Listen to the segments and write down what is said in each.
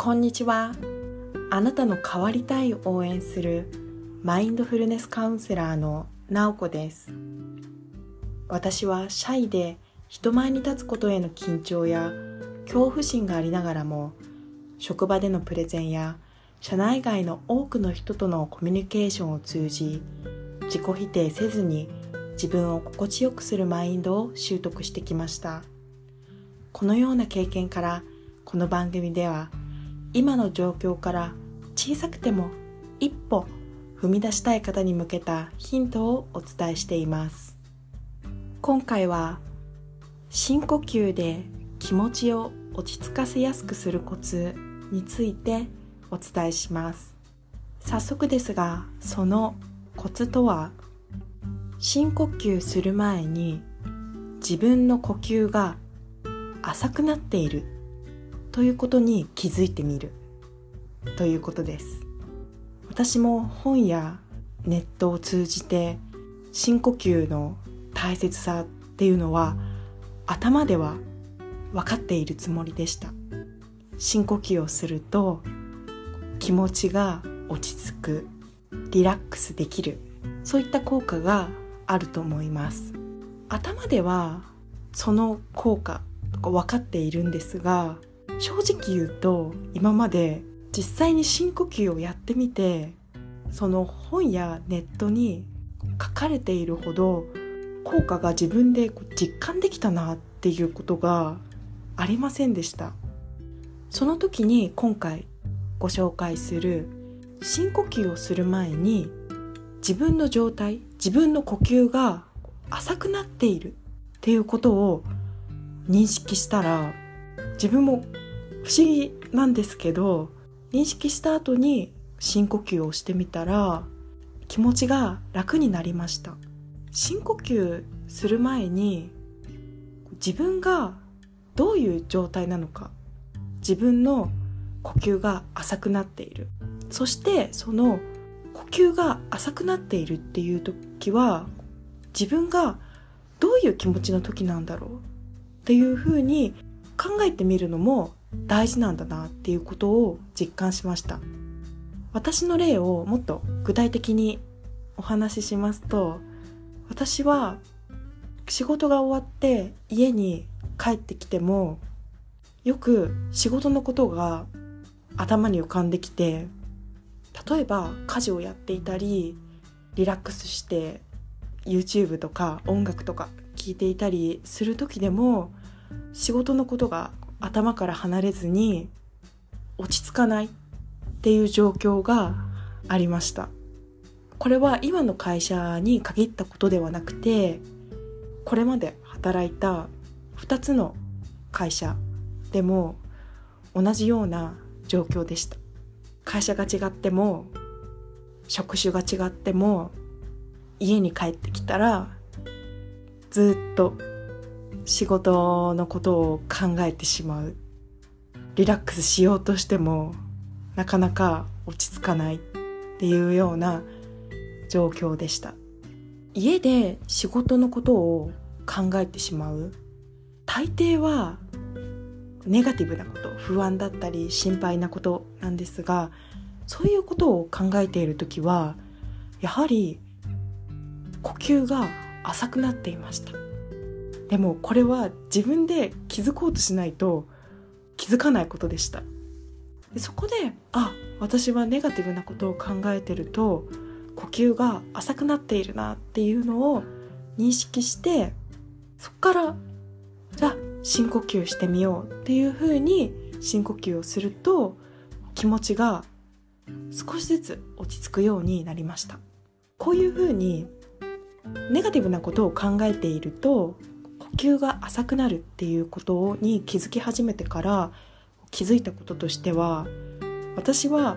こんにちは。あなたの変わりたいを応援するマインドフルネスカウンセラーのなおこです。私はシャイで人前に立つことへの緊張や恐怖心がありながらも職場でのプレゼンや社内外の多くの人とのコミュニケーションを通じ自己否定せずに自分を心地よくするマインドを習得してきました。このような経験からこの番組では今の状況から小さくても一歩踏み出したい方に向けたヒントをお伝えしています。今回は深呼吸で気持ちを落ち着かせやすくするコツについてお伝えします。早速ですがそのコツとは？深呼吸する前に自分の呼吸が浅くなっている。ということに気づいてみる。ということです。私も本やネットを通じて深呼吸の大切さっていうのは頭では分かっているつもりでした。深呼吸をすると気持ちが落ち着くリラックスできる。そういった効果があると思います。頭ではその効果とか分かっているんですが正直言うと今まで実際に深呼吸をやってみてその本やネットに書かれているほど効果が自分で実感できたなっていうことがありませんでした。その時に今回ご紹介する深呼吸をする前に自分の状態自分の呼吸が浅くなっているっていうことを認識したら自分も不思議なんですけど認識した後に深呼吸をしてみたら気持ちが楽になりました。深呼吸する前に自分がどういう状態なのか自分の呼吸が浅くなっている。そしてその呼吸が浅くなっているっていう時は自分がどういう気持ちの時なんだろうっていうふうに考えてみるのも大事なんだなっていうことを実感しました。私の例をもっと具体的にお話ししますと私は仕事が終わって家に帰ってきてもよく仕事のことが頭に浮かんできて例えば家事をやっていたりリラックスして YouTube とか音楽とか聴いていたりする時でも仕事のことが頭から離れずに落ち着かないっていう状況がありました。これは今の会社に限ったことではなくてこれまで働いた2つの会社でも同じような状況でした。会社が違っても職種が違っても家に帰ってきたらずっと仕事のことを考えてしまう。リラックスしようとしてもなかなか落ち着かないっていうような状況でした。家で仕事のことを考えてしまう。大抵はネガティブなこと不安だったり心配なことなんですがそういうことを考えている時はやはり呼吸が浅くなっていました。でもこれは自分で気づこうとしないと気づかないことでした。でそこであ私はネガティブなことを考えてると呼吸が浅くなっているなっていうのを認識してそこからじゃあ深呼吸してみようっていうふうに深呼吸をすると気持ちが少しずつ落ち着くようになりました。こういうふうにネガティブなことを考えていると呼吸が浅くなるっていうことに気づき始めてから気づいたこととしては私は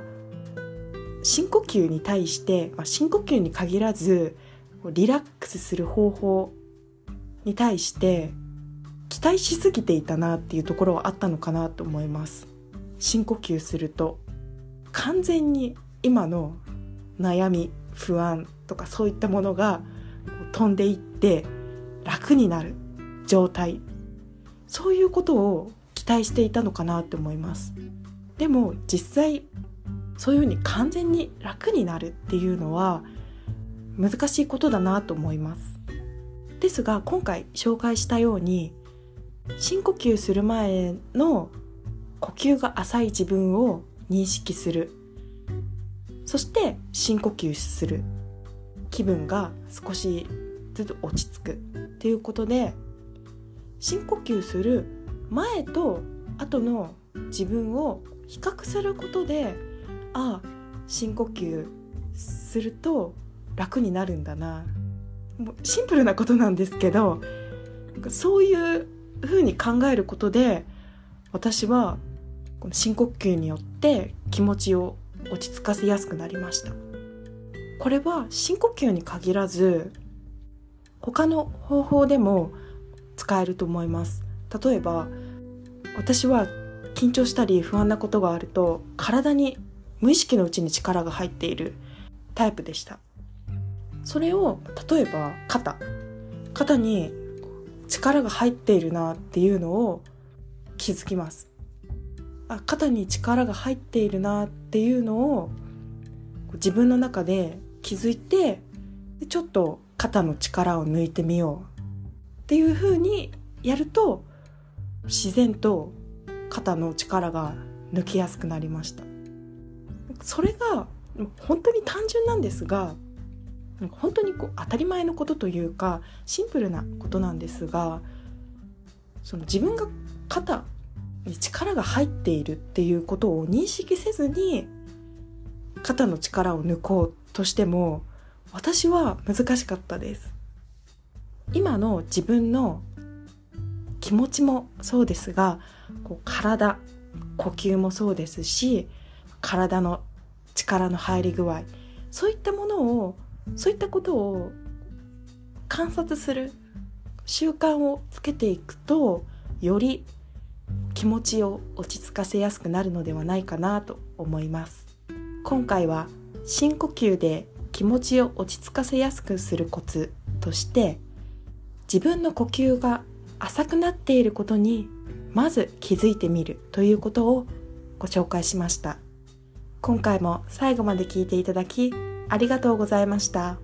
深呼吸に対して、まあ、深呼吸に限らずリラックスする方法に対して期待しすぎていたなっていうところはあったのかなと思います。深呼吸すると完全に今の悩み不安とかそういったものが飛んでいって楽になる。状態。そういうことを期待していたのかなって思います。でも実際そういうふうに完全に楽になるっていうのは難しいことだなと思います。ですが今回紹介したように深呼吸する前の呼吸が浅い自分を認識する。そして深呼吸する。気分が少しずつ落ち着くっていうことで深呼吸する前と後の自分を比較することでああ深呼吸すると楽になるんだな。シンプルなことなんですけどそういうふうに考えることで私はこの深呼吸によって気持ちを落ち着かせやすくなりました。これは深呼吸に限らず他の方法でも使えると思います。例えば私は緊張したり不安なことがあると体に無意識のうちに力が入っているタイプでした。それを例えば肩。肩に力が入っているなっていうのを気づきます。あ肩に力が入っているなっていうのを自分の中で気づいてちょっと肩の力を抜いてみよう。っていう風にやると自然と肩の力が抜きやすくなりました。それが本当に単純なんですが本当にこう当たり前のことというかシンプルなことなんですがその自分が肩に力が入っているっていうことを認識せずに肩の力を抜こうとしても私は難しかったです。今の自分の気持ちもそうですがこう体呼吸もそうですし体の力の入り具合そういったものをそういったことを観察する習慣をつけていくとより気持ちを落ち着かせやすくなるのではないかなと思います。今回は深呼吸で気持ちを落ち着かせやすくするコツとして自分の呼吸が浅くなっていることにまず気づいてみるということをご紹介しました今回も最後まで聞いていただきありがとうございました。